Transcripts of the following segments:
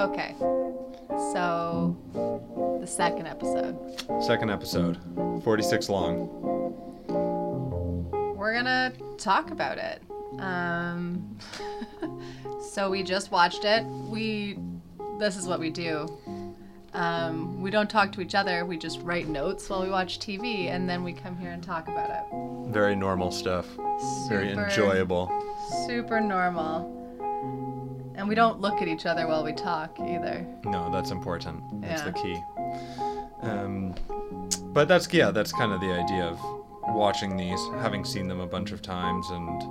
Okay. So, the second episode. Second episode, 46 long. We're gonna talk about it. Um, so we just watched it. We, this is what we do. Um, we don't talk to each other. We just write notes while we watch TV, and then we come here and talk about it. Very normal stuff. Very enjoyable. Super normal. And we don't look at each other while we talk either. No, that's important. That's the key. Um, but that's yeah, that's kind of the idea of watching these, having seen them a bunch of times, and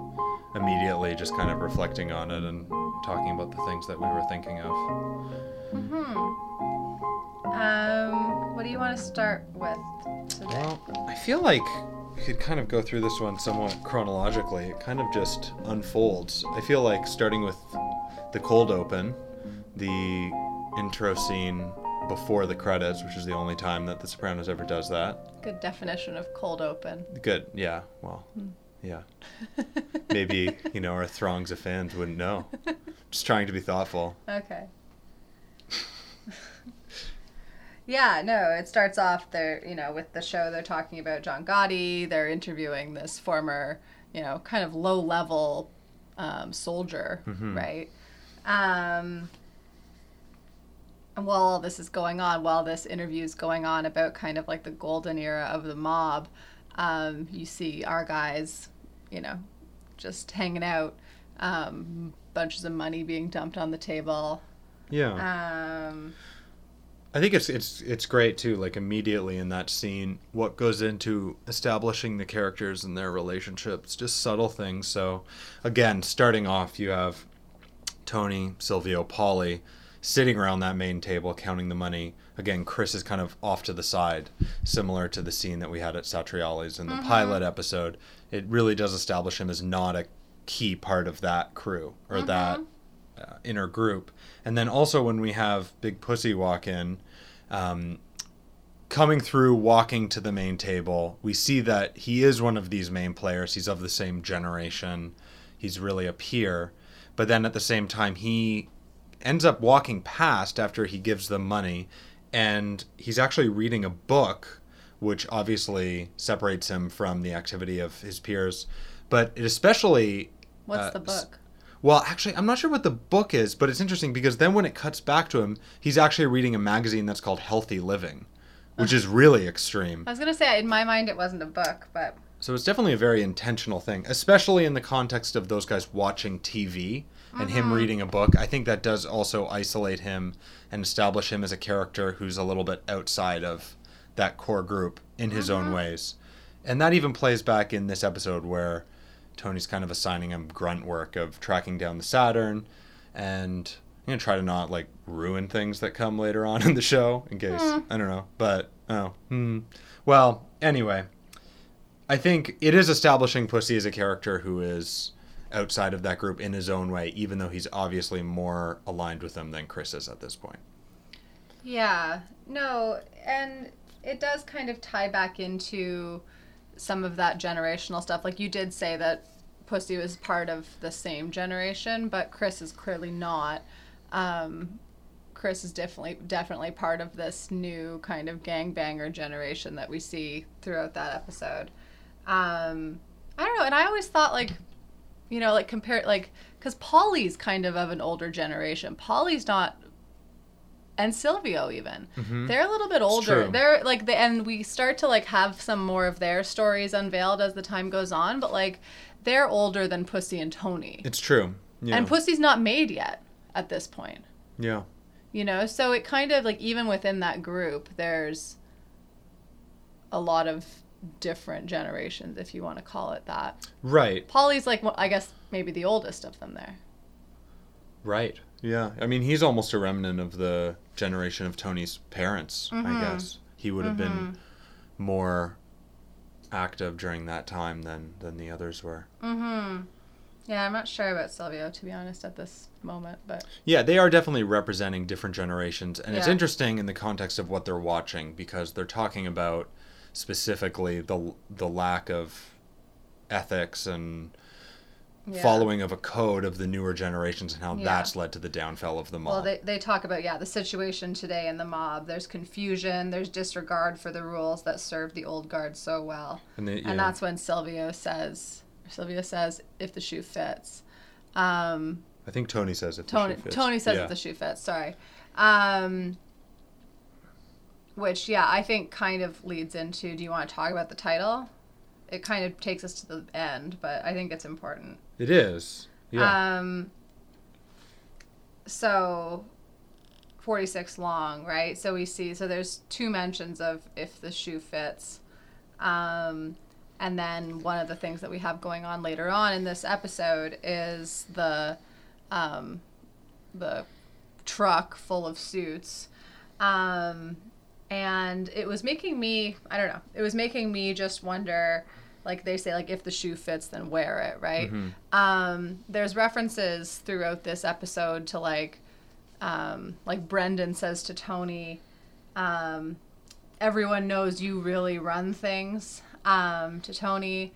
immediately just kind of reflecting on it and talking about the things that we were thinking of. Hmm. Um, what do you want to start with today? Well, I feel like we could kind of go through this one somewhat chronologically. It kind of just unfolds. I feel like starting with the cold open, the intro scene before the credits, which is the only time that The Sopranos ever does that. Good definition of cold open. Good, yeah, well, hmm. yeah. Maybe, you know, our throngs of fans wouldn't know. Just trying to be thoughtful. Okay. Yeah, no, it starts off there, you know, with the show they're talking about John Gotti. They're interviewing this former, you know, kind of low level um, soldier, right? Um, and while all this is going on, while this interview is going on about kind of like the golden era of the mob, um, you see our guys, you know, just hanging out, um, bunches of money being dumped on the table. Yeah. Um, I think it's it's it's great too. Like immediately in that scene, what goes into establishing the characters and their relationships, just subtle things. So, again, starting off, you have Tony, Silvio, Paulie sitting around that main table counting the money. Again, Chris is kind of off to the side, similar to the scene that we had at Satriali's in the pilot episode. It really does establish him as not a key part of that crew or that uh, inner group. And then also when we have Big Pussy walk in, um, coming through, walking to the main table, we see that he is one of these main players. He's of the same generation. He's really a peer. But then at the same time, he ends up walking past after he gives them money, and he's actually reading a book, which obviously separates him from the activity of his peers. But it especially what's Uh, the book? Well, actually, I'm not sure what the book is, but it's interesting because then when it cuts back to him, he's actually reading a magazine that's called Healthy Living, which is uh-huh. really extreme. I was gonna say in my mind it wasn't a book, but So it's definitely a very intentional thing, especially in the context of those guys watching TV and him mm-hmm. reading a book. I think that does also isolate him and establish him as a character who's a little bit outside of that core group in his own mm-hmm. ways. And that even plays back in this episode where Tony's kind of assigning him grunt work of tracking down the Saturn and I'm gonna try to not like ruin things that come later on in the show in case I don't know. But oh hmm. Well, anyway. I think it is establishing Pussy as a character who is outside of that group in his own way, even though he's obviously more aligned with them than Chris is at this point. Yeah, no, and it does kind of tie back into some of that generational stuff. Like you did say that Pussy was part of the same generation, but Chris is clearly not. Um, Chris is definitely definitely part of this new kind of gangbanger generation that we see throughout that episode. Um, I don't know, and I always thought like, you know, like compare like because Paulie's kind of of an older generation. Paulie's not and Silvio even. Mm-hmm. They're a little bit older. They're like the and we start to like have some more of their stories unveiled as the time goes on, but like they're older than Pussy and Tony. It's true. Yeah. And Pussy's not made yet at this point. yeah. You know, so it kind of like even within that group there's a lot of different generations if you want to call it that. Right. Paulie's like well, I guess maybe the oldest of them there. Right. Yeah. I mean, he's almost a remnant of the generation of Tony's parents, I guess. He would have been more active during that time than than the others were. Mhm. Yeah, I'm not sure about Silvio to be honest at this moment, but Yeah, they are definitely representing different generations, and it's interesting in the context of what they're watching because they're talking about specifically the the lack of ethics and Yeah. following of a code of the newer generations and how Yeah. that's led to the downfall of the mob. Well, they, they talk about, yeah, the situation today in the mob. There's confusion, there's disregard for the rules that served the old guard so well. and they, yeah. And that's when Silvio says, Silvio says, if the shoe fits. Um, I think Tony says it. Tony, Tony says if the shoe fits, sorry. Um, which, yeah, I think kind of leads into do you want to talk about the title? It kind of takes us to the end, but I think it's important. It is. Yeah. Um, so 46 long, right? So we see, so there's two mentions of if the shoe fits. Um, and then one of the things that we have going on later on in this episode is the, um, the truck full of suits. Um, and it was making me, I don't know, it was making me just wonder, like they say, like if the shoe fits, then wear it, right? Mhm. Um, there's references throughout this episode to like, um, like Brendan says to Tony, um, everyone knows you really run things. Um, to Tony,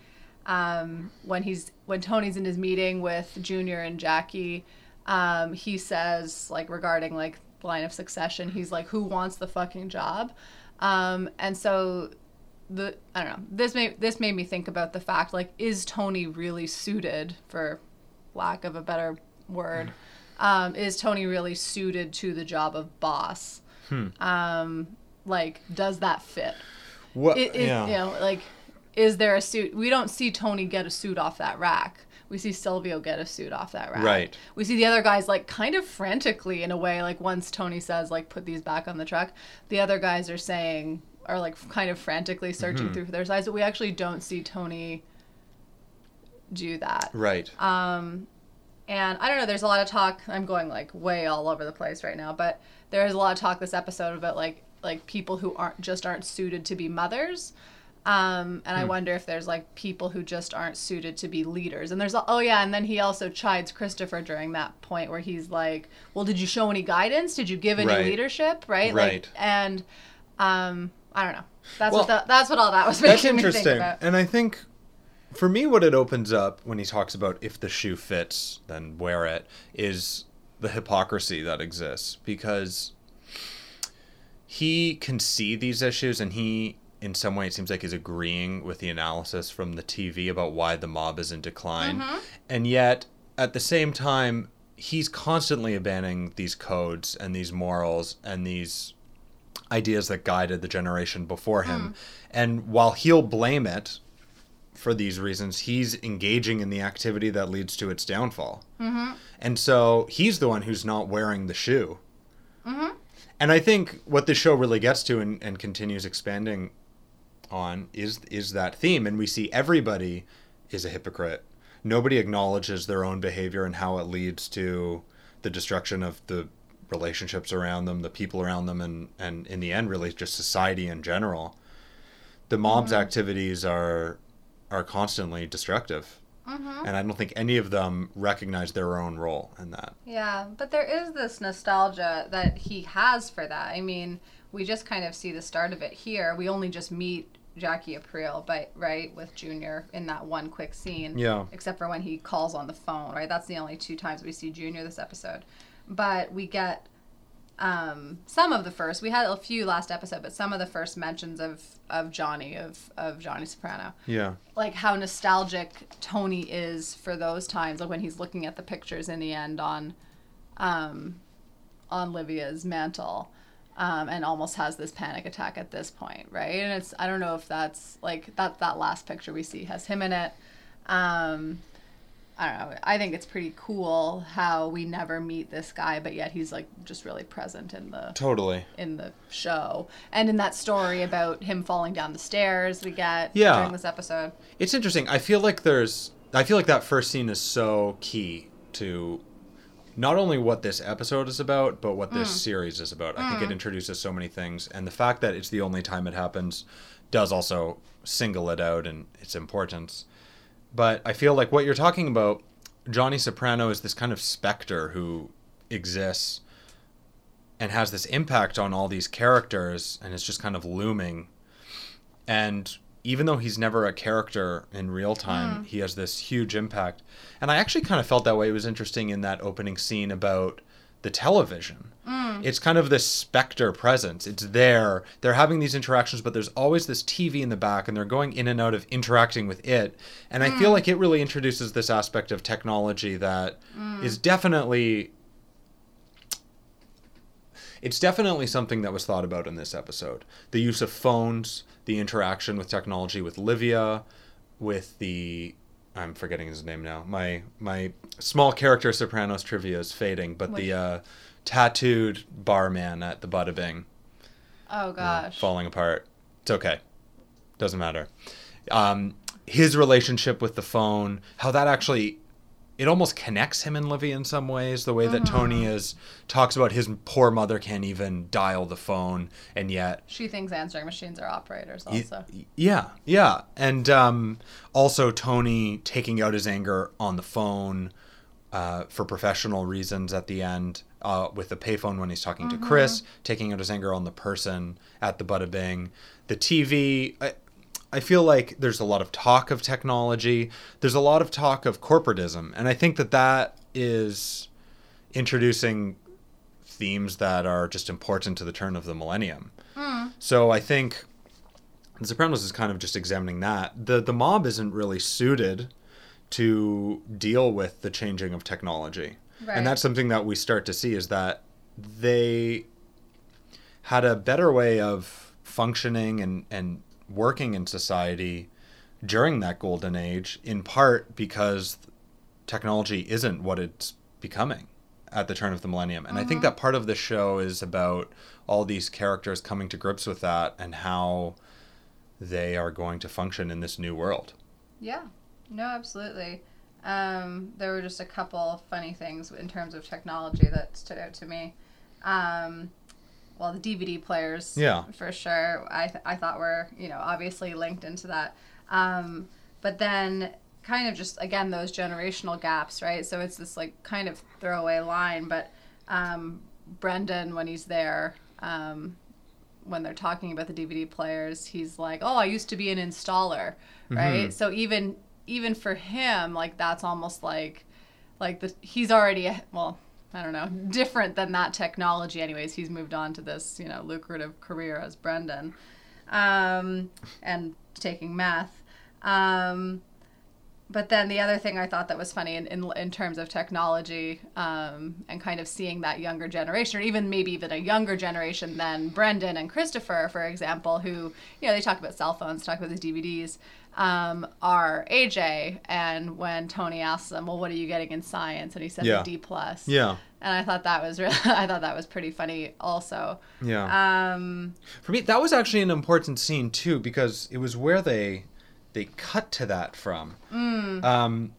um, when he's when Tony's in his meeting with Junior and Jackie, um, he says like regarding like line of succession, he's like, "Who wants the fucking job?" Um, and so the I don't know. This made this made me think about the fact like, is Tony really suited for lack of a better word? Um, is Tony really suited to the job of boss? Hmm. Um, like, does that fit? What? It, it, yeah. You know, like, is there a suit? We don't see Tony get a suit off that rack. We see Silvio get a suit off that rack. Right. We see the other guys like kind of frantically in a way. Like once Tony says like put these back on the truck, the other guys are saying are like kind of frantically searching Mhm. through their sides, but we actually don't see Tony do that. Right. Um, and I don't know. There's a lot of talk. I'm going like way all over the place right now, but there's a lot of talk this episode about like like people who aren't just aren't suited to be mothers. Um, and I Hmm. wonder if there's like people who just aren't suited to be leaders. And there's oh yeah, and then he also chides Christopher during that point where he's like, "Well, did you show any guidance? Did you give any Right. leadership? Right? Right. Like, and um, I don't know. That's Well, what the, that's what all that was That's making me think interesting. about. And I think for me, what it opens up when he talks about if the shoe fits, then wear it, is the hypocrisy that exists because he can see these issues and he in some way it seems like he's agreeing with the analysis from the TV about why the mob is in decline Mhm. and yet at the same time he's constantly abandoning these codes and these morals and these ideas that guided the generation before him and while he'll blame it for these reasons he's engaging in the activity that leads to its downfall Mm-hmm. and so he's the one who's not wearing the shoe Mm-hmm. and I think what the show really gets to and, and continues expanding on is is that theme, and we see everybody is a hypocrite. Nobody acknowledges their own behavior and how it leads to the destruction of the relationships around them, the people around them, and and in the end, really just society in general. The mob's activities are are constantly destructive, Mm-hmm. and I don't think any of them recognize their own role in that. Yeah, but there is this nostalgia that he has for that. I mean, we just kind of see the start of it here. We only just meet Jackie Aprile, but right with Junior in that one quick scene. Yeah. Except for when he calls on the phone, right? That's the only two times we see Junior this episode. But we get um, some of the first. We had a few last episode, but some of the first mentions of of Johnny of of Johnny Soprano Yeah. like how nostalgic Tony is for those times, like when he's looking at the pictures in the end on, um, on Livia's mantle, um, and almost has this panic attack at this point, right? And it's I don't know if that's like that that last picture we see has him in it. Um, I don't know. I think it's pretty cool how we never meet this guy, but yet he's like just really present in the Totally. in the show and in that story about him falling down the stairs we get Yeah. during this episode. It's interesting. I feel like there's I feel like that first scene is so key to not only what this episode is about, but what this hmm. series is about. I think it hmm. introduces so many things and the fact that it's the only time it happens does also single it out and its importance. But I feel like what you're talking about Johnny Soprano is this kind of specter who exists and has this impact on all these characters and is just kind of looming and even though he's never a character in real time, hmm. he has this huge impact. And I actually kind of felt that way. It was interesting in that opening scene about the television. Mm. It's kind of this specter presence. It's there. They're having these interactions, but there's always this TV in the back, and they're going in and out of interacting with it. And I feel mm. like it really introduces this aspect of technology that mm. is definitely it's definitely something that was thought about in this episode. The use of phones, the interaction with technology with Livia, with the I'm forgetting his name now. My my small character Sopranos trivia is fading, but Which- the uh, tattooed barman at the Bada Bing Oh uh, gosh. falling apart. It's okay. Doesn't matter. Um, his relationship with the phone, how that actually it almost connects him and Livy in some ways. The way that Tony is talks about his poor mother can't even dial the phone, and yet She thinks answering machines are operators also. y- Yeah, yeah, and um, also Tony taking out his anger on the phone uh, for professional reasons at the end uh, with the payphone when he's talking to Chris, taking out his anger on the person at the Bada Bing, the TV. I, I feel like there's a lot of talk of technology. There's a lot of talk of corporatism, and I think that that is introducing themes that are just important to the turn of the millennium. Hmm. So I think the Sopranos is kind of just examining that. The the mob isn't really suited to deal with the changing of technology. Right. And that's something that we start to see is that they had a better way of functioning and, and working in society during that golden age, in part because technology isn't what it's becoming at the turn of the millennium. And I think that part of the show is about all these characters coming to grips with that and how they are going to function in this new world. Yeah, no, absolutely. Um, there were just a couple funny things in terms of technology that stood out to me. Um, well, the DVD players, Yeah. for sure. I th- I thought were you know obviously linked into that. Um, but then kind of just again those generational gaps, right? So it's this like kind of throwaway line, but um, Brendan when he's there. Um, when they're talking about the DVD players, he's like, "Oh, I used to be an installer." Right? So even even for him, like that's almost like like the he's already well, I don't know, different than that technology anyways. He's moved on to this, you know, lucrative career as Brendan. Um and taking math. Um but then the other thing I thought that was funny in, in, in terms of technology um, and kind of seeing that younger generation, or even maybe even a younger generation than Brendan and Christopher, for example, who, you know, they talk about cell phones, talk about the DVDs, um, are AJ. And when Tony asks them, well, what are you getting in science? And he says Yeah. a D plus. Yeah. And I thought that was really, I thought that was pretty funny also. Yeah. Um, For me, that was actually an important scene too because it was where they they cut to that from. Um,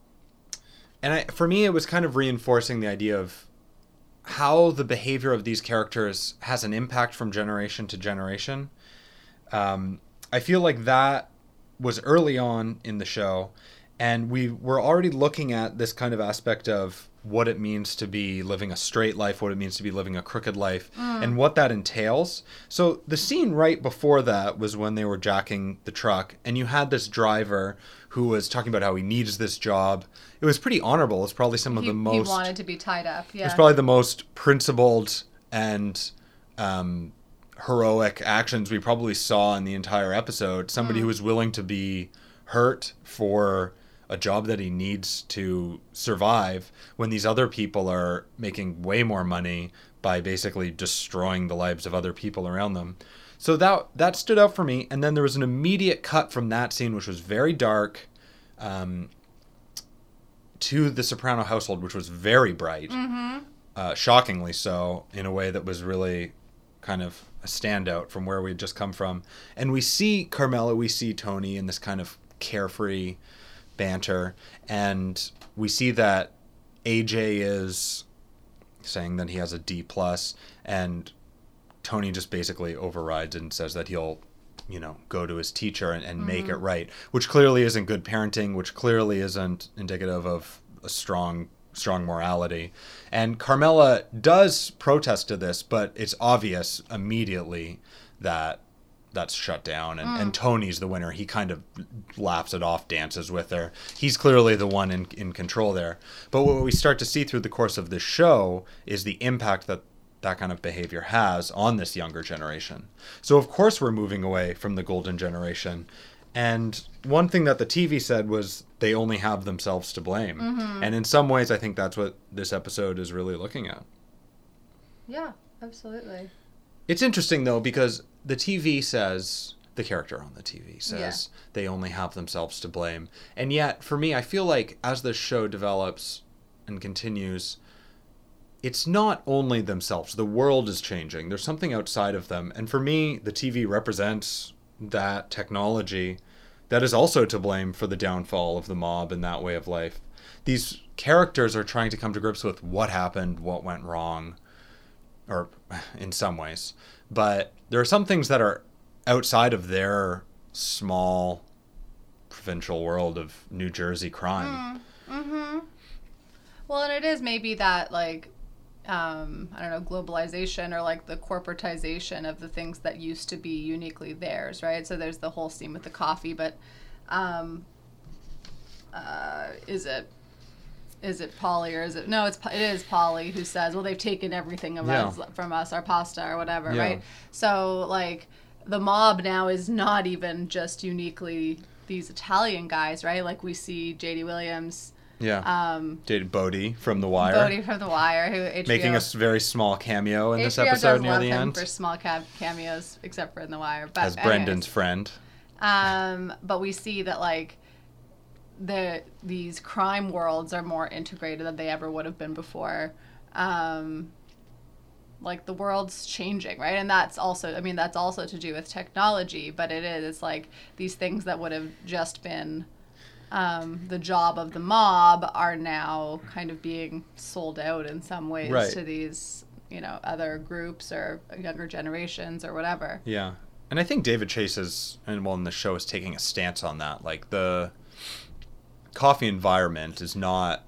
and I, for me, it was kind of reinforcing the idea of how the behavior of these characters has an impact from generation to generation. Um, I feel like that was early on in the show, and we were already looking at this kind of aspect of what it means to be living a straight life, what it means to be living a crooked life, and what that entails. So the scene right before that was when they were jacking the truck, and you had this driver who was talking about how he needs this job. It was pretty honorable. It's probably some of he, the most he wanted to be tied up. Yeah. it's probably the most principled and um, heroic actions we probably saw in the entire episode. Somebody who was willing to be hurt for a job that he needs to survive when these other people are making way more money by basically destroying the lives of other people around them. So that that stood out for me. And then there was an immediate cut from that scene, which was very dark. Um, to the Soprano household, which was very bright, uh, shockingly so, in a way that was really kind of a standout from where we had just come from. And we see Carmela, we see Tony in this kind of carefree banter, and we see that AJ is saying that he has a D plus, and Tony just basically overrides and says that he'll you know go to his teacher and, and make mm-hmm. it right which clearly isn't good parenting which clearly isn't indicative of a strong strong morality and carmela does protest to this but it's obvious immediately that that's shut down and, and mm. Tony's the winner. He kind of laughs it off, dances with her. He's clearly the one in, in control there. But what we start to see through the course of the show is the impact that that kind of behavior has on this younger generation. So of course we're moving away from the golden generation. And one thing that the TV said was they only have themselves to blame. Mm-hmm. And in some ways I think that's what this episode is really looking at. Yeah, absolutely. It's interesting though because the TV says the character on the TV says they only have themselves to blame. And yet for me I feel like as the show develops and continues it's not only themselves. The world is changing. There's something outside of them. And for me the TV represents that technology that is also to blame for the downfall of the mob and that way of life. These characters are trying to come to grips with what happened, what went wrong, or in some ways. But there are some things that are outside of their small provincial world of New Jersey crime. Mm-hmm. Well, and it is maybe that like um, I don't know globalization or like the corporatization of the things that used to be uniquely theirs, right? So there's the whole scene with the coffee, but um, uh, is it is it Paulie or is it no? It's it is Paulie who says, "Well, they've taken everything of Yeah. us from us, our pasta or whatever, Yeah. right?" So like the mob now is not even just uniquely these Italian guys, right? Like we see J.D. Williams, Yeah. um, Dated Bodie from The Wire, Bodie from The Wire, who HBO, making a very small cameo in this episode near the end for small cam- cameos, except for in The Wire. But as anyways. Brendan's friend. Um, but we see that like the these crime worlds are more integrated than they ever would have been before. Um, like the world's changing, right? And that's also, I mean, that's also to do with technology, but it is. It's like these things that would have just been um, the job of the mob are now kind of being sold out in some ways Right. to these, you know, other groups or younger generations or whatever. Yeah. And I think David Chase is, and well, in the show is taking a stance on that. Like the coffee environment is not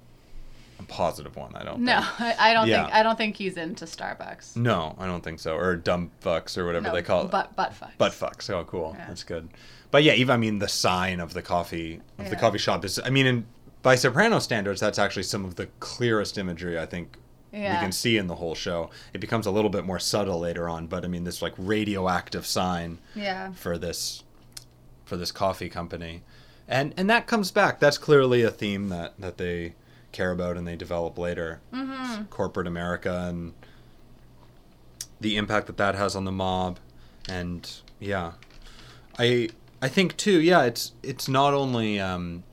a positive one. I don't. No, think. I, don't Yeah. think I don't think he's into Starbucks. No, I don't think so. Or dumb fucks or whatever No, they call it. Butt butt fucks. Butt fucks. Oh, cool. Yeah. That's good. But yeah, even I mean the sign of the coffee of the coffee shop is. I mean, in by Soprano standards, that's actually some of the clearest imagery I think we can see in the whole show. It becomes a little bit more subtle later on, but I mean this like radioactive sign Yeah. for this for this coffee company, and and that comes back. That's clearly a theme that that they care about and they develop later. Mm-hmm. Corporate America and the impact that that has on the mob, and yeah, I I think too. Yeah, it's it's not only um,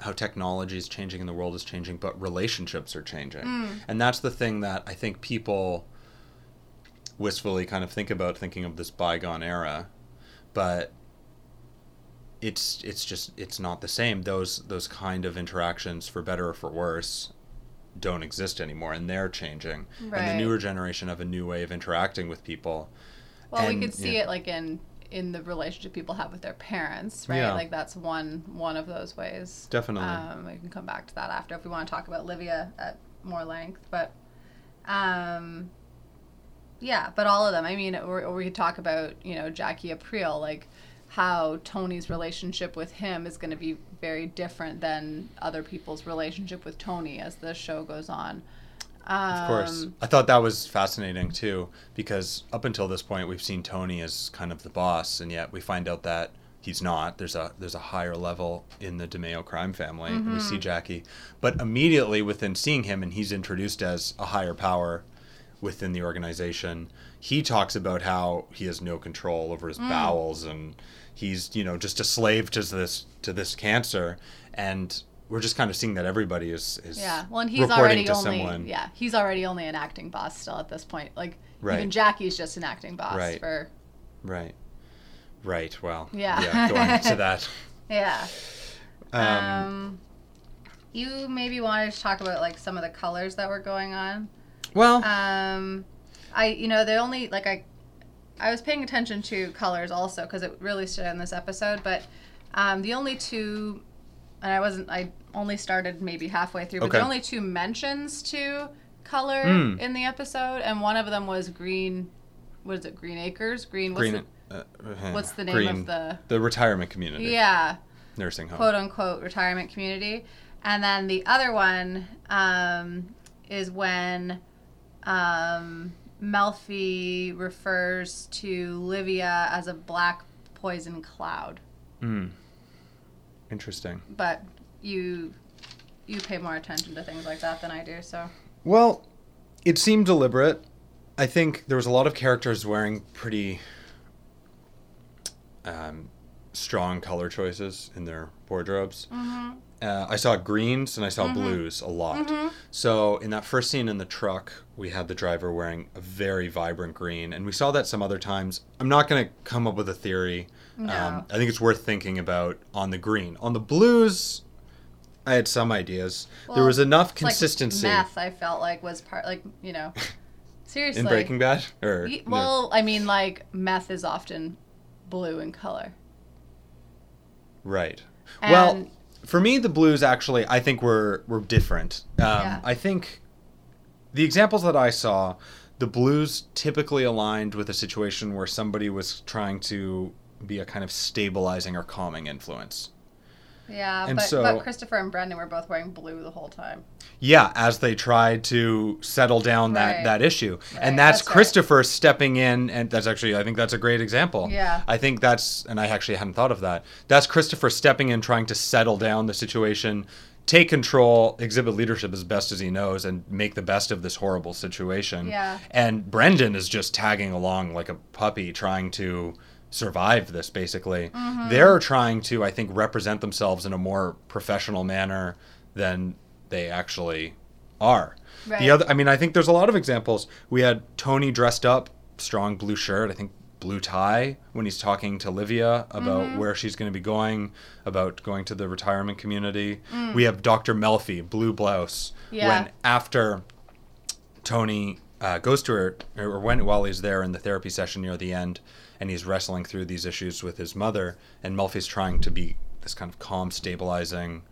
how technology is changing and the world is changing, but relationships are changing, Mm. and that's the thing that I think people wistfully kind of think about thinking of this bygone era, but it's it's just it's not the same. Those those kind of interactions, for better or for worse, don't exist anymore, and they're changing. And the newer generation have a new way of interacting with people. Well, we could see yeah. it like in in the relationship people have with their parents, right? Yeah. Like that's one one of those ways. Definitely. Um, we can come back to that after if we want to talk about Livia at more length, but um, yeah, but all of them. I mean, or, or we could talk about you know Jackie Aprile, like how Tony's relationship with him is going to be very different than other people's relationship with Tony as the show goes on. Um, Of course. I thought that was fascinating too, because up until this point we've seen Tony as kind of the boss, and yet we find out that he's not. There's a there's a higher level in the DiMeo crime family. and We see Jackie, but immediately within seeing him, and he's introduced as a higher power within the organization. He talks about how he has no control over his bowels, and he's you know just a slave to this to this cancer, and we're just kind of seeing that everybody is is Yeah, well, and he's already only someone. yeah he's already only an acting boss still at this point. Like Right. even Jackie's just an acting boss Right. for Right. Right. Well. Yeah. Yeah. Going into that. yeah. Um, Um, you maybe wanted to talk about like some of the colors that were going on. well. Um, I you know the only like I I was paying attention to colors also because it really stood out in this episode, but um, the only two and I wasn't I only started maybe halfway through, but Okay. the only two mentions to color Mm. in the episode, and one of them was green. What is it? Green Acres. Green. What's Green. the- uh, What's the name green, of the the retirement community? yeah nursing home. quote unquote retirement community. And then the other one um, is when um, Melfi refers to Livia as a black poison cloud. Mm. Interesting. But you you pay more attention to things like that than I do, so Well, it seemed deliberate. I think there was a lot of characters wearing pretty um, strong color choices in their wardrobes. mm-hmm. Uh, I saw greens and I saw Mhm. blues a lot. Mhm. So in that first scene in the truck, we had the driver wearing a very vibrant green, and we saw that some other times. I'm not going to come up with a theory. No. Um, I think it's worth thinking about on the green. On the blues, I had some ideas. there was enough It's like consistency meth, I felt like was part like you know seriously. in Breaking Bad. Or Y- Well, I mean, like meth is often blue in color. right. And well, for me, the blues actually, I think were were different. Um, Yeah. I think the examples that I saw, the blues typically aligned with a situation where somebody was trying to be a kind of stabilizing or calming influence. yeah, but, so- but Christopher and Brendan were both wearing blue the whole time. Yeah, as they tried to settle down that, Right. that issue. Right, And that's, that's right. Christopher stepping in, and that's actually, I think that's a great example. Yeah. I think that's, and I actually hadn't thought of that. That's Christopher stepping in, trying to settle down the situation, take control, exhibit leadership as best as he knows, and make the best of this horrible situation. Yeah. And Brendan is just tagging along like a puppy, trying to survive this basically. Mm-hmm. They're trying to, I think, represent themselves in a more professional manner than they actually are. Right. The other, I mean, I think there's a lot of examples. We had Tony dressed up, strong blue shirt, I think blue tie when he's talking to Livia about Mm-hmm. where she's going to be going, about going to the retirement community. Mm. We have Dr. Melfi, blue blouse. Yeah. When after Tony uh, goes to her, or when while he's there in the therapy session near the end, and he's wrestling through these issues with his mother, and Melfi's trying to be this kind of calm, stabilizing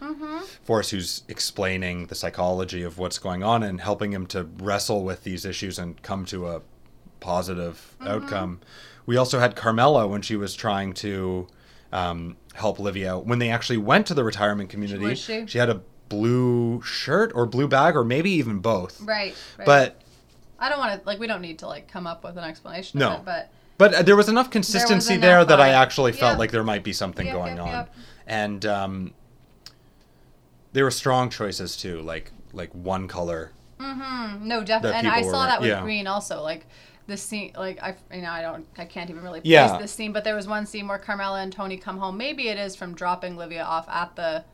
Mm-hmm. force who's explaining the psychology of what's going on and helping him to wrestle with these issues and come to a positive Mm-hmm. outcome. We also had Carmela when she was trying to um, help Livia. When they actually went to the retirement community, Was she? had a blue shirt or blue bag or maybe even both. Right. right. But I don't want to like we don't need to like come up with an explanation No. of it, but But uh, there was enough consistency there, enough that I actually felt Yep. like there might be something Yep, going yep, on, yep. and um, there were strong choices too, like like one color. mm-hmm. no, definitely. And I saw wearing- that with yeah. Green also. Like the scene, like I, you know, I don't, I can't even really place Yeah. this scene, but there was one scene where Carmela and Tony come home. Maybe it is from dropping Livia off at the.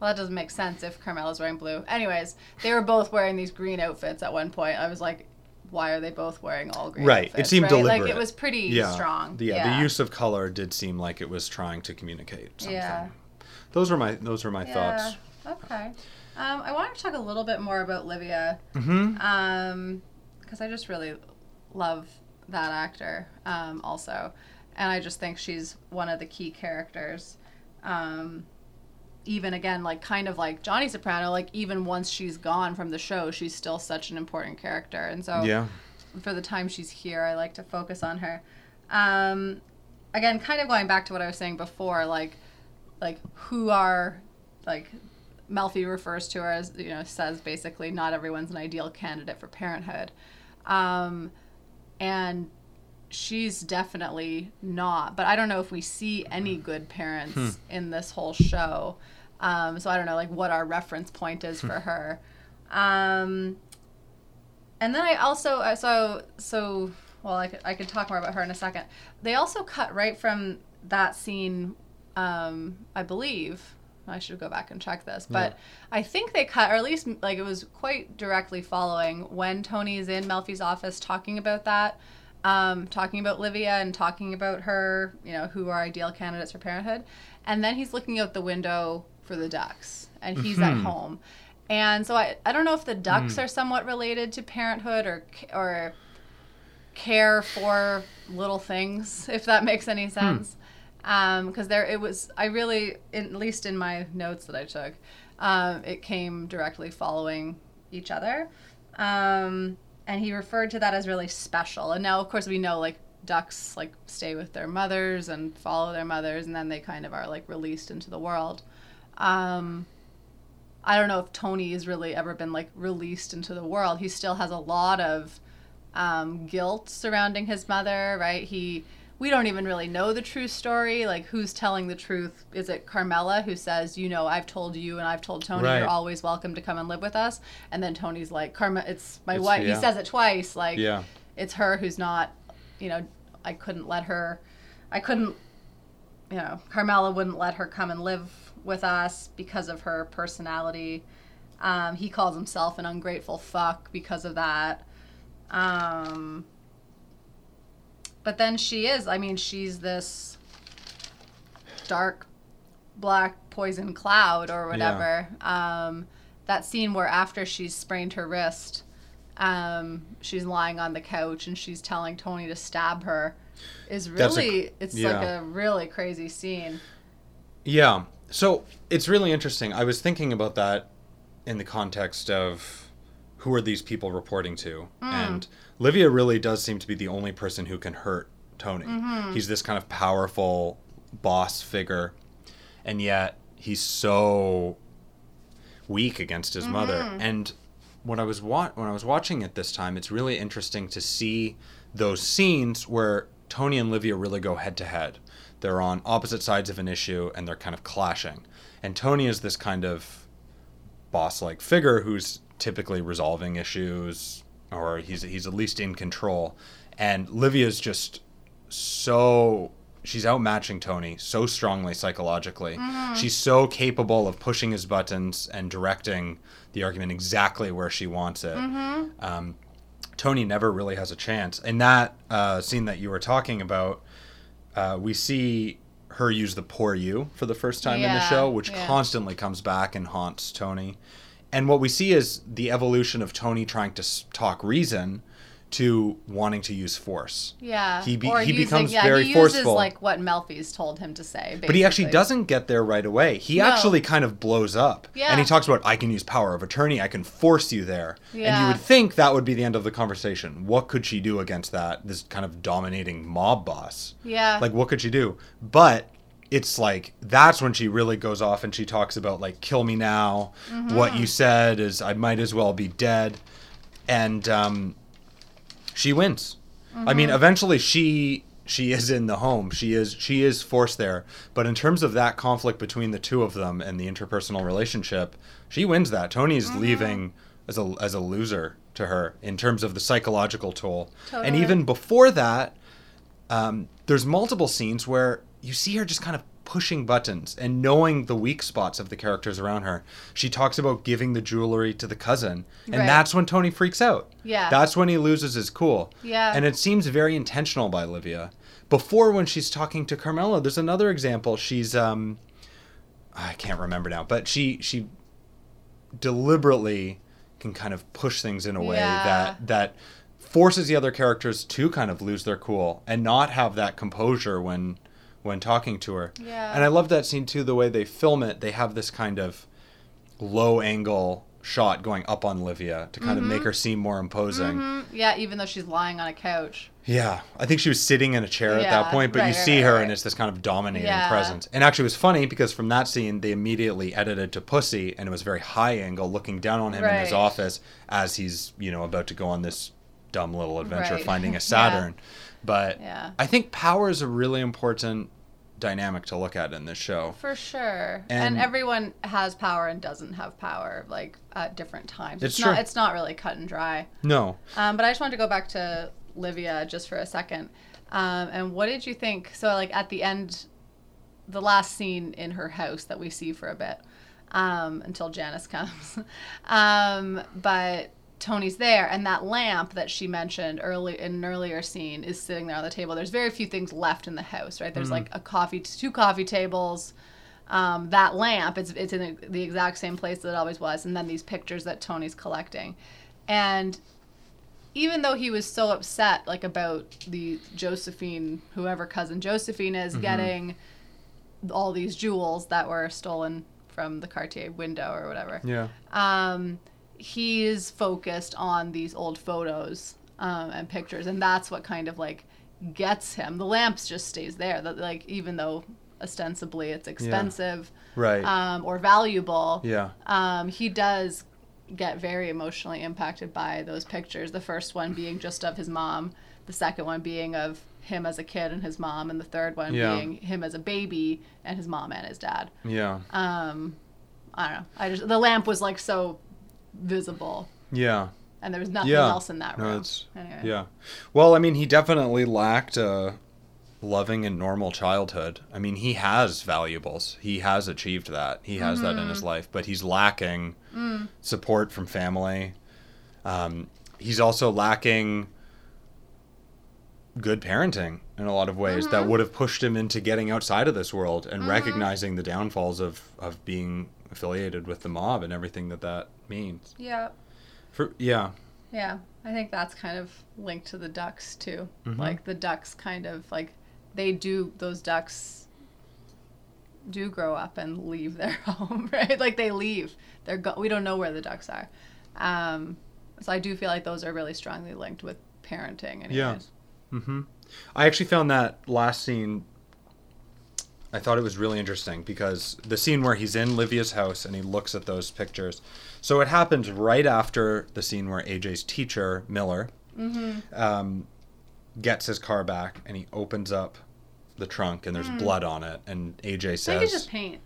Well, that doesn't make sense if Carmela's wearing blue. Anyways, they were both wearing these green outfits at one point. I was like, why are they both wearing all green? Right. It seemed right? deliberate. Like it was pretty Yeah, strong. The, yeah, the use of color did seem like it was trying to communicate something. Yeah. Those were my those were my thoughts. Okay. Um, I want to talk a little bit more about Livia, Mm-hmm. um, because I just really love that actor, um, also, and I just think she's one of the key characters. Um, even again, like kind of like Johnny Soprano, like even once she's gone from the show, she's still such an important character, and so Yeah. for the time she's here, I like to focus on her. Um, again, kind of going back to what I was saying before, like, like who are, like, Melfi refers to her as, you know, says basically not everyone's an ideal candidate for parenthood, um, and she's definitely not. But I don't know if we see any good parents in this whole show. Um, so I don't know, like, what our reference point is for her. Um, and then I also uh, so so well I could I could talk more about her in a second. They also cut right from that scene, um, I believe. I should go back and check this, but I think they cut, or at least like it was quite directly following when Tony is in Melfi's office talking about that, um, talking about Livia and talking about her, you know, who are ideal candidates for parenthood, and then he's looking out the window for the ducks, and he's at Mhm. home, and so I I don't know if the Hmm. ducks are somewhat related to parenthood or or care for little things, if that makes any sense. Because there, it was. I really, in, at least in my notes that I took, um, it came directly following each other, um, and he referred to that as really special. And now, of course, we know like ducks like stay with their mothers and follow their mothers, and then they kind of are like released into the world. Um, I don't know if Tony has really ever been like released into the world. He still has a lot of um, guilt surrounding his mother, right? He we don't even really know the true story. Like who's telling the truth? Is it Carmela who says, you know, I've told you and I've told Tony Right. you're always welcome to come and live with us, and then Tony's like, Karma, it's my It's- wife. yeah. He says it twice, like Yeah. it's her who's not, you know, I couldn't let her, I couldn't, you know, Carmela wouldn't let her come and live with us because of her personality. Um, he calls himself an ungrateful fuck because of that. Um, but then she is, I mean, she's this dark black poison cloud or whatever. Um, that scene where after she's sprained her wrist, um, she's lying on the couch and she's telling Tony to stab her is That's a- really, it's like a really crazy scene. Yeah. So it's really interesting. I was thinking about that in the context of who are these people reporting to? Hmm. And Livia really does seem to be the only person who can hurt Tony. Mm-hmm. He's this kind of powerful boss figure, and yet he's so weak against his mother. Mm-hmm. And when I was wa- when I was watching it this time, it's really interesting to see those scenes where Tony and Livia really go head to head. They're on opposite sides of an issue and they're kind of clashing. And Tony is this kind of boss-like figure who's typically resolving issues or he's he's at least in control. And Livia's just so she's outmatching Tony so strongly psychologically. She's so capable of pushing his buttons and directing the argument exactly where she wants it. Um, Tony never really has a chance. In that uh, scene that you were talking about, uh, we see her use the poor you for the first time in the show, which yeah. constantly comes back and haunts Tony. And what we see is the evolution of Tony trying to talk reason to wanting to use force. Yeah. He be- he using, becomes yeah, very he uses forceful. like what Melfi's told him to say. But he actually doesn't get there right away. He No. actually kind of blows up. Yeah. And he talks about, I can use power of attorney, I can force you there. And you would think that would be the end of the conversation. What could she do against that, this kind of dominating mob boss? Yeah. Like, what could she do? But it's like, that's when she really goes off and she talks about, like, kill me now. What you said is, I might as well be dead. And, um, she wins. I mean, eventually she she is in the home. She is she is forced there. But in terms of that conflict between the two of them and the interpersonal relationship, she wins that. Tony's leaving as a as a loser to her in terms of the psychological toll. And even before that, um, there's multiple scenes where you see her just kind of pushing buttons and knowing the weak spots of the characters around her. She talks about giving the jewelry to the cousin, and Right. that's when Tony freaks out. Yeah. That's when he loses his cool. Yeah. And it seems very intentional by Livia. Before when she's talking to Carmela, there's another example. She's um I can't remember now, but she she deliberately can kind of push things in a way Yeah. that that forces the other characters to kind of lose their cool and not have that composure when when talking to her. Yeah. And I love that scene too the way they film it. They have this kind of low angle shot going up on Livia to kind of make her seem more imposing. Mhm. Yeah, even though she's lying on a couch. Yeah, I think she was sitting in a chair at that point, but you right, right, see right, her right. and it's this kind of dominating Yeah. presence. And actually, it was funny because from that scene, they immediately edited to Pussy, and it was very high angle, looking down on him in his office as he's you know about to go on this dumb little adventure finding a Saturn. But Yeah. I think power is a really important dynamic to look at in this show. For sure. And- And, everyone has power and doesn't have power, like at different times. It's not true. it's not really cut and dry. No, Um, but I just wanted to go back to Livia just for a second. Um, and what did you think? So, like at the end, the last scene in her house that we see for a bit um, until Janice comes. um, but Tony's there, and that lamp that she mentioned early in an earlier scene is sitting there on the table. There's very few things left in the house, right? There's like a coffee, two coffee tables. Um, that lamp, it's it's in the, exact same place that it always was, and then these pictures that Tony's collecting, and even though he was so upset like about the Josephine, whoever cousin Josephine is, getting all these jewels that were stolen from the Cartier window or whatever. yeah, Um, he's focused on these old photos um, and pictures, and that's what kind of like gets him. The lamps just stays there. That like even though ostensibly it's expensive Right. um, or valuable, yeah. um, he does get very emotionally impacted by those pictures. The first one being just of his mom, the second one being of him as a kid and his mom, and the third one Yeah. being him as a baby and his mom and his dad. Yeah. Um, I don't know. I just the lamp was like so visible, Yeah. and there was nothing Yeah. else in that room. it's Anyway. yeah. Well, I mean, he definitely lacked a loving and normal childhood. I mean, he has valuables. He has achieved that. He has that Mm-hmm. in his life, but he's lacking Mm. support from family. Um, he's also lacking good parenting in a lot of ways Mm-hmm. that would have pushed him into getting outside of this world and recognizing the downfalls of, of being affiliated with the mob and everything that that means. Yeah. For yeah, Yeah, I think that's kind of linked to the ducks too. Mhm. Like the ducks kind of like they do those ducks do grow up and leave their home, right? Like they leave. They're go- we don't know where the ducks are. Um, so I do feel like those are really strongly linked with parenting anyways. Yeah. Mm-hmm. I actually found that last scene. I thought it was really interesting because the scene where he's in Livia's house and he looks at those pictures. So it happens right after the scene where AJ's teacher Miller um, gets his car back and he opens up the trunk and there's blood on it and AJ I think says, it's just paint.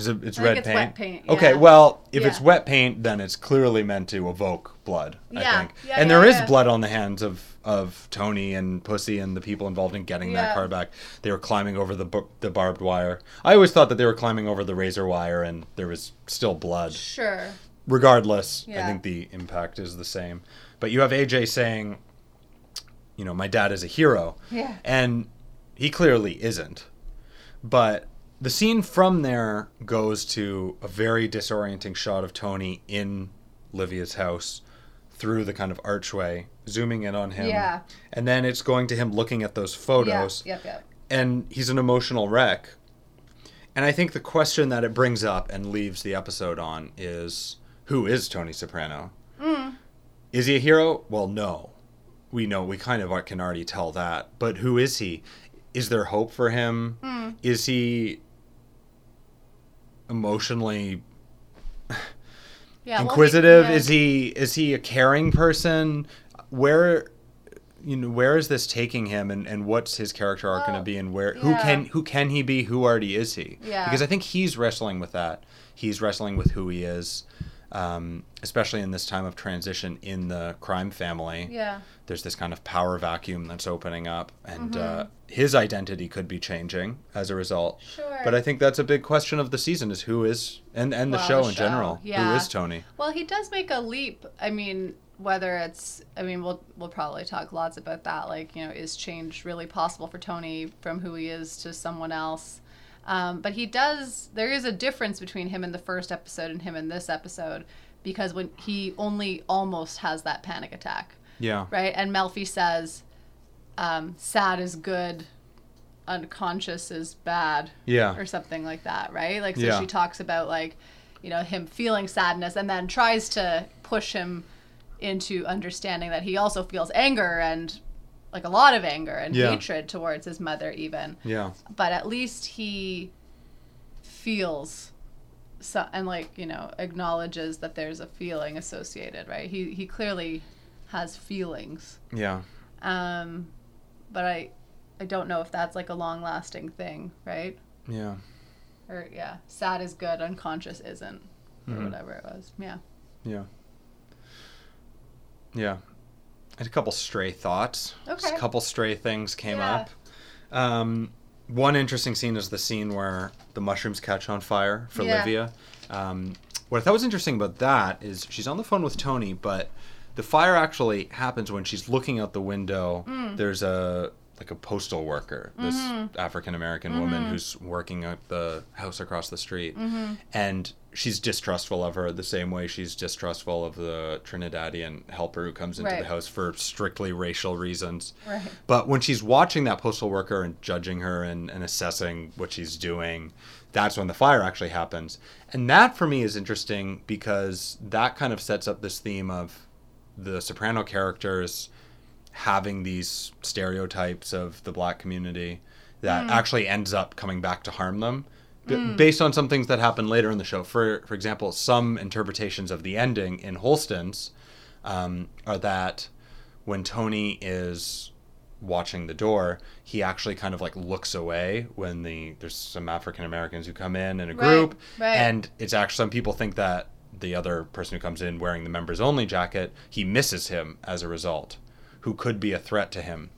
"Is it? It's I red it's paint." wet paint, Okay, well, if it's wet paint, then it's clearly meant to evoke blood. I Yeah, think, yeah, and yeah, there is yeah. blood on the hands of of Tony and Pussy and the people involved in getting that car back. They were climbing over the the barbed wire. I always thought that they were climbing over the razor wire, and there was still blood. Sure. Regardless, I think the impact is the same. But you have AJ saying, you know, my dad is a hero. Yeah. And he clearly isn't. But the scene from there goes to a very disorienting shot of Tony in Livia's house through the kind of archway, zooming in on him. Yeah. And then it's going to him looking at those photos. Yeah. Yep. Yep. And he's an emotional wreck. And I think the question that it brings up and leaves the episode on is who is Tony Soprano? Mm. Is he a hero? Well, no. We know, we kind of can already tell that. But who is he? Is there hope for him? Mm. Is he emotionally Yeah. well, inquisitive? yeah. Is he is he a caring person? Where you know, where is this taking him and, and what's his character arc going to be and where who can who can he be? Who already is he? Yeah. Because I think he's wrestling with that. He's wrestling with who he is. Um, especially in this time of transition in the crime family Yeah. There's this kind of power vacuum that's opening up and uh, Mm-hmm. his identity could be changing as a result Sure. but i think that's a big question of the season is who is and and the Well, show the in show, general who yeah. is tony Well, he does make a leap. I mean, whether it's, I mean, we'll we'll probably talk lots about that. Like, you know, is change really possible for Tony from who he is to someone else? Um, but he does. There is a difference between him in the first episode and him in this episode, because when he only almost has that panic attack, yeah right? And Melfi says, um, "Sad is good." unconscious is bad yeah or something like that, right? Like so Yeah. she talks about like, you know, him feeling sadness and then tries to push him into understanding that he also feels anger and like a lot of anger and Yeah. hatred towards his mother even. yeah But at least he feels so, and like, you know, acknowledges that there's a feeling associated, right? He he clearly has feelings. yeah Um but I I don't know if that's like a long-lasting thing, right? yeah or yeah, sad is good, unconscious isn't, or Mhm. whatever it was. Yeah. yeah yeah I had a couple stray thoughts Just Okay. a couple stray things came Yeah. up um, one interesting scene is the scene where the mushrooms catch on fire for Yeah. Livia. Um, what I thought was interesting about that is she's on the phone with Tony, but the fire actually happens when she's looking out the window. Mm. There's a like a postal worker, this Mm-hmm. African American woman who's working at the house across the street, Mm-hmm. and she's distrustful of her the same way she's distrustful of the Trinidadian helper who comes into Right. the house for strictly racial reasons. Right. But when she's watching that postal worker and judging her and, and assessing what she's doing, that's when the fire actually happens. And that for me is interesting because that kind of sets up this theme of the soprano characters having these stereotypes of the black community that Mm. actually ends up coming back to harm them b- based on some things that happen later in the show. For for example, some interpretations of the ending in Holsten's um, are that when Tony is watching the door, he actually kind of like looks away when the there's some African Americans who come in in a Right, group, right. and it's actually some people think that the other person who comes in wearing the members only jacket, he misses him as a result, who could be a threat to him.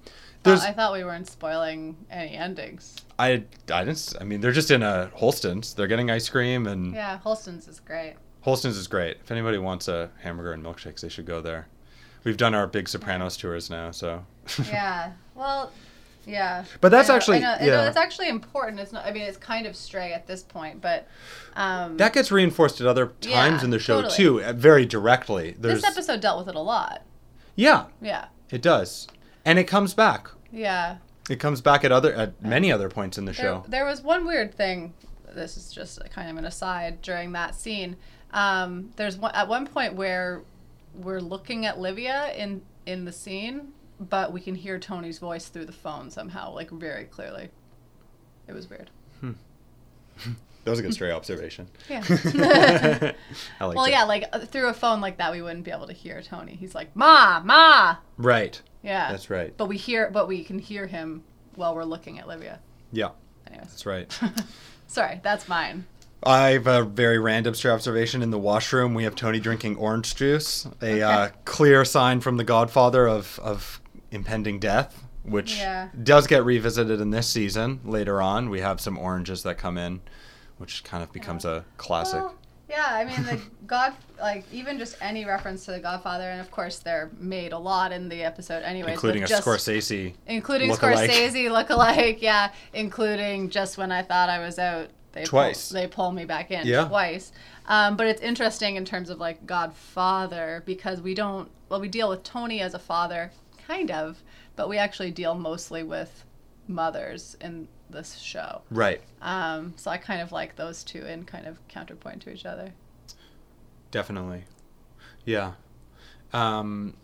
I thought we weren't spoiling any endings. I, I didn't. I mean, they're just in a Holsten's. They're getting ice cream, and Yeah, Holsten's is great. Holsten's is great. If anybody wants a hamburger and milkshakes, they should go there. We've done our big Sopranos tours now, so. Yeah. Well, yeah. But that's know- actually- know, yeah. it's actually important. It's not. I mean, it's kind of stray at this point, but um, That gets reinforced at other times Yeah, in the show totally. too, very directly. There's this episode dealt with it a lot. yeah, Yeah. it does, and it comes back. Yeah. It comes back at other at many other points in the There, show. there was one weird thing. This is just a kind of an aside during that scene. Um, there's one at one point where we're looking at Livia in in the scene, but we can hear Tony's voice through the phone somehow, like very clearly. It was weird. That was a good stray observation. Yeah. I like well, that. yeah, like uh, through a phone like that, we wouldn't be able to hear Tony. He's like, "Ma, ma." Right. Yeah. That's right. But we hear, but we can hear him while we're looking at Livia. Yeah, Anyways, that's right. sorry, that's mine. I have a very random stray observation. In the washroom, we have Tony drinking orange juice, a uh, clear sign from The Godfather of, of impending death, which Yeah. does get revisited in this season. Later on, we have some oranges that come in, which kind of becomes a classic. Well, yeah, I mean the God, like even just any reference to the Godfather, and of course they're made a lot in the episode, anyways. including a just, Scorsese. including look-alike. Scorsese look-alike, yeah, including just when I thought I was out, they Twice. pull, they pull me back in Yeah. twice. Um, but it's interesting in terms of like Godfather because we don't well we deal with Tony as a father, kind of, but we actually deal mostly with mothers in this show. Right. Um, so I kind of like those two in kind of counterpoint to each other. Definitely. Yeah. Um,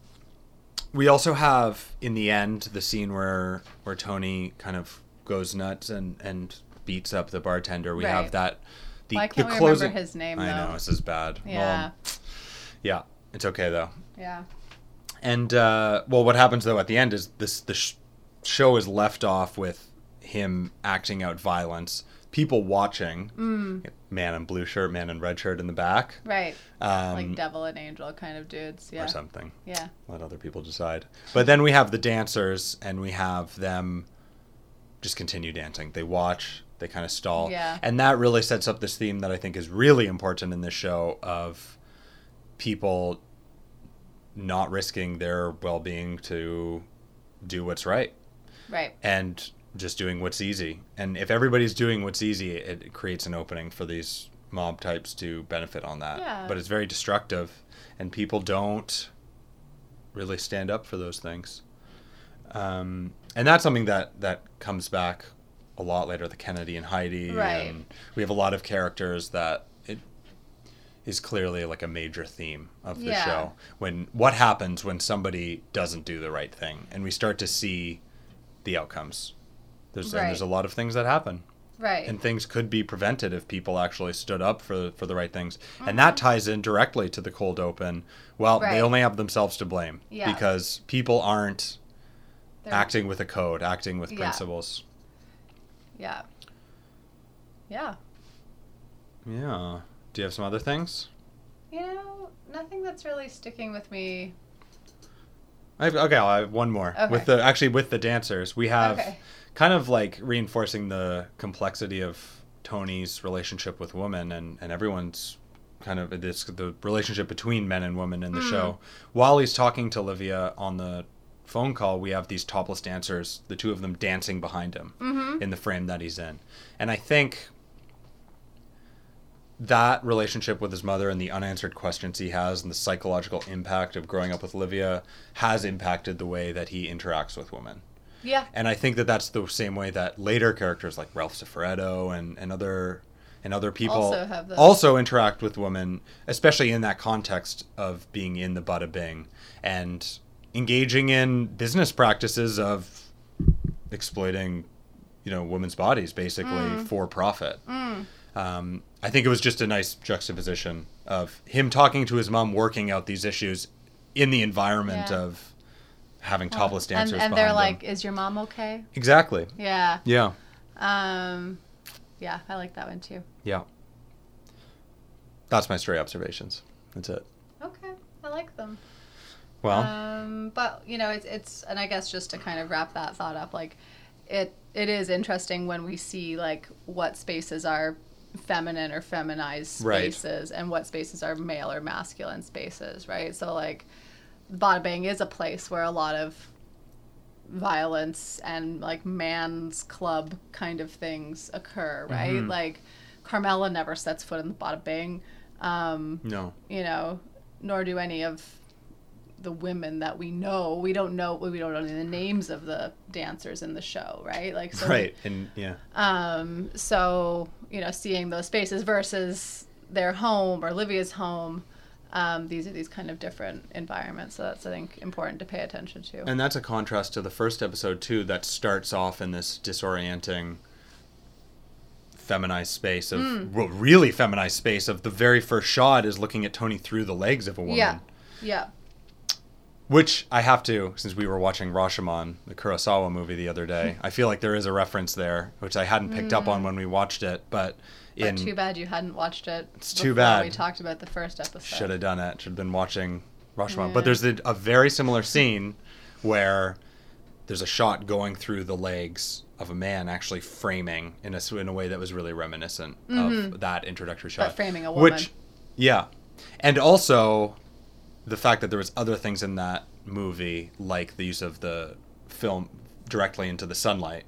we also have in the end the scene where where Tony kind of goes nuts and and beats up the bartender. We have that. The, Why can't the we closing. remember his name I though? know this is bad. Well, Yeah, yeah. It's okay though. yeah, And uh, well, what happens though at the end is this the sh- show is left off with him acting out violence. People watching. Mm. Man in blue shirt, man in red shirt in the back. right. Um, like devil and angel kind of dudes. Yeah, or something. yeah, Let other people decide. But then we have the dancers, and we have them just continue dancing. They watch, they kind of stall. Yeah. And that really sets up this theme that I think is really important in this show of people not risking their well being to do what's right right. and just doing what's easy. And if everybody's doing what's easy, it creates an opening for these mob types to benefit on that. Yeah. But it's very destructive, and people don't really stand up for those things. Um, and that's something that that comes back a lot later. The Kennedy and Heidi, Right. and we have a lot of characters that is clearly like a major theme of the Yeah. show. When what happens when somebody doesn't do the right thing, and we start to see the outcomes. There's and there's a lot of things that happen, Right. and things could be prevented if people actually stood up for for the right things. And that mm-hmm. ties in directly to the cold open. Well, Right. they only have themselves to blame Yeah. because people aren't They're- acting with a code, acting with Yeah. principles. Yeah. Yeah. Yeah. Do you have some other things? You know, nothing that's really sticking with me. I have, okay, I have one more. Okay. With the actually with the dancers, we have Okay. kind of like reinforcing the complexity of Tony's relationship with women and and everyone's kind of this the relationship between men and women in the Mm. show. While he's talking to Olivia on the phone call, we have these topless dancers, the two of them dancing behind him Mm-hmm. in the frame that he's in. And I think that relationship with his mother and the unanswered questions he has and the psychological impact of growing up with Olivia has impacted the way that he interacts with women. Yeah. And I think that that's the same way that later characters like Ralph Cifaretto and, and other and other people Also also interact with women, especially in that context of being in the Bada Bing and engaging in business practices of exploiting, you know, women's bodies basically Mm. for profit. Um, I think it was just a nice juxtaposition of him talking to his mom, working out these issues in the environment Yeah. of having topless dancers. and, and they're like. "Is your mom okay?" exactly, Yeah. yeah, Um, yeah, I like that one too. yeah. That's my stray observations. That's it. Okay, I like them. Well, um, but you know, it's it's, and I guess just to kind of wrap that thought up, like it it is interesting when we see like what spaces are feminine or feminized Right. spaces and what spaces are male or masculine spaces, right? So like, Bada Bing is a place where a lot of violence and like man's club kind of things occur, right? Mhm. Like Carmela never sets foot in the Bada Bing. Um, no. you know, nor do any of the women that we know. We don't know we don't know the names of the dancers in the show, right? Like so right, and yeah. um so, you know, seeing those spaces versus their home or Livia's home, um, these are these kind of different environments. So that's I think important to pay attention to. And that's a contrast to the first episode too, that starts off in this disorienting feminized space of Mm. well, really feminized space of the very first shot is looking at Tony through the legs of a woman. yeah. Yeah. Which I have to, since we were watching Rashomon, the Kurosawa movie the other day, I feel like there is a reference there, which I hadn't picked up on when we watched it, but Mm. But in too bad you hadn't watched it. It's too bad. We talked about the first episode. should have done it. Should have been watching Rashomon. Yeah. But there's a, a very similar scene where there's a shot going through the legs of a man actually framing in a in a way that was really reminiscent of that introductory shot. Mm-hmm. framing a woman. Which, yeah, and also the fact that there was other things in that movie, like the use of the film directly into the sunlight,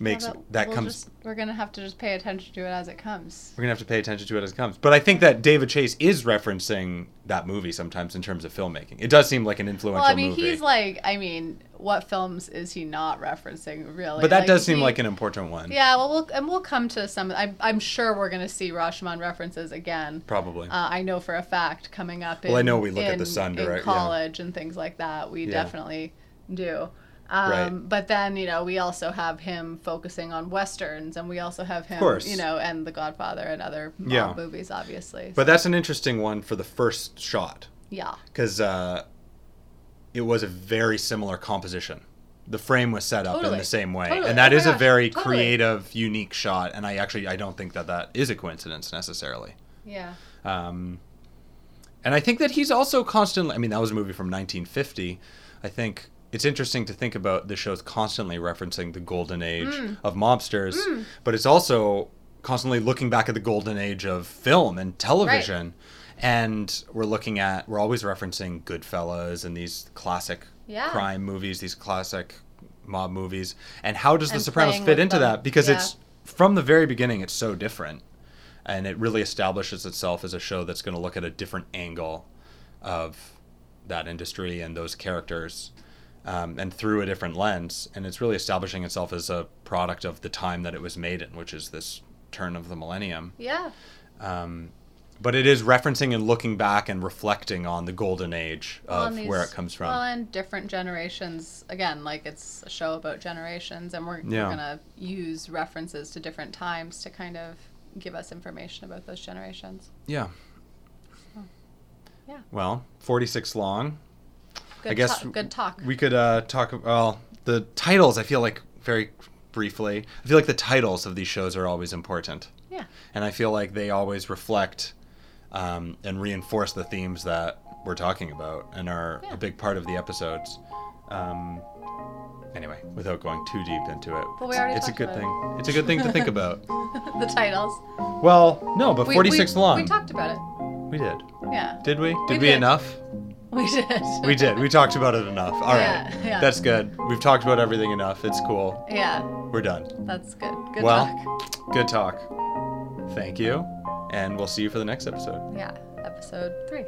makes Well, that we'll comes. just- we're gonna have to just pay attention to it as it comes. We're gonna have to pay attention to it as it comes. But I think that David Chase is referencing that movie sometimes in terms of filmmaking. It does seem like an influential Well, I mean, movie. he's like, I mean, what films is he not referencing, really? but that Like, does seem he- like an important one. Yeah, well, we'll and we'll come to some. I'm, I'm sure we're gonna see Rashomon references again. Probably. Uh, I know for a fact coming up. In, Well, I know we look at the Sun in direct- yeah. college and things like that. We Yeah. definitely do. Um, Right. But then you know we also have him focusing on westerns, and we also have him, you know, and The Godfather and other mob Yeah. movies, obviously. but that's an interesting one for the first shot yeah, because uh, it was a very similar composition. The frame was set up in the same way, Totally. and that Oh is a very totally. creative, unique shot. And I actually I don't think that that is a coincidence necessarily. yeah, Um, and I think that he's also constantly. I mean, that was a movie from 1950. I think it's interesting to think about the show's constantly referencing the golden age Mm. of mobsters, but it's also constantly looking back at the golden age of film and television. And we're looking at, we're always referencing Goodfellas and these classic Yeah. crime movies, these classic mob movies. And how does The Sopranos fit into them. that? Because Yeah. it's from the very beginning, it's so different and it really establishes itself as a show that's going to look at a different angle of that industry and those characters um, and through a different lens and it's really establishing itself as a product of the time that it was made in which is this turn of the millennium yeah. um, but it is referencing and looking back and reflecting on the golden age Well, of and where it comes from Well, and different generations. Again, like it's a show about generations, and we're, Yeah. we're gonna use references to different times to kind of give us information about those generations. yeah Yeah. well 46 long Good I guess talk, good talk. We could uh, talk. Well, the titles. I feel like very briefly. I feel like the titles of these shows are always important, yeah. and I feel like they always reflect um, and reinforce the themes that we're talking about and are Yeah. a big part of the episodes. Um, anyway, without going too deep into it, Well, we already it's a good thing. It's a good thing to think about. the titles. Well, no, but We- 46 we, long. We talked about it. We did. Yeah. Did we? Did We we, did. enough? We did. We did. We talked about it enough. All right. Yeah, yeah. That's good. We've talked about everything enough. It's cool. Yeah. We're done. That's good. Good well, talk. good talk. Thank you. And we'll see you for the next episode. Yeah. Episode three.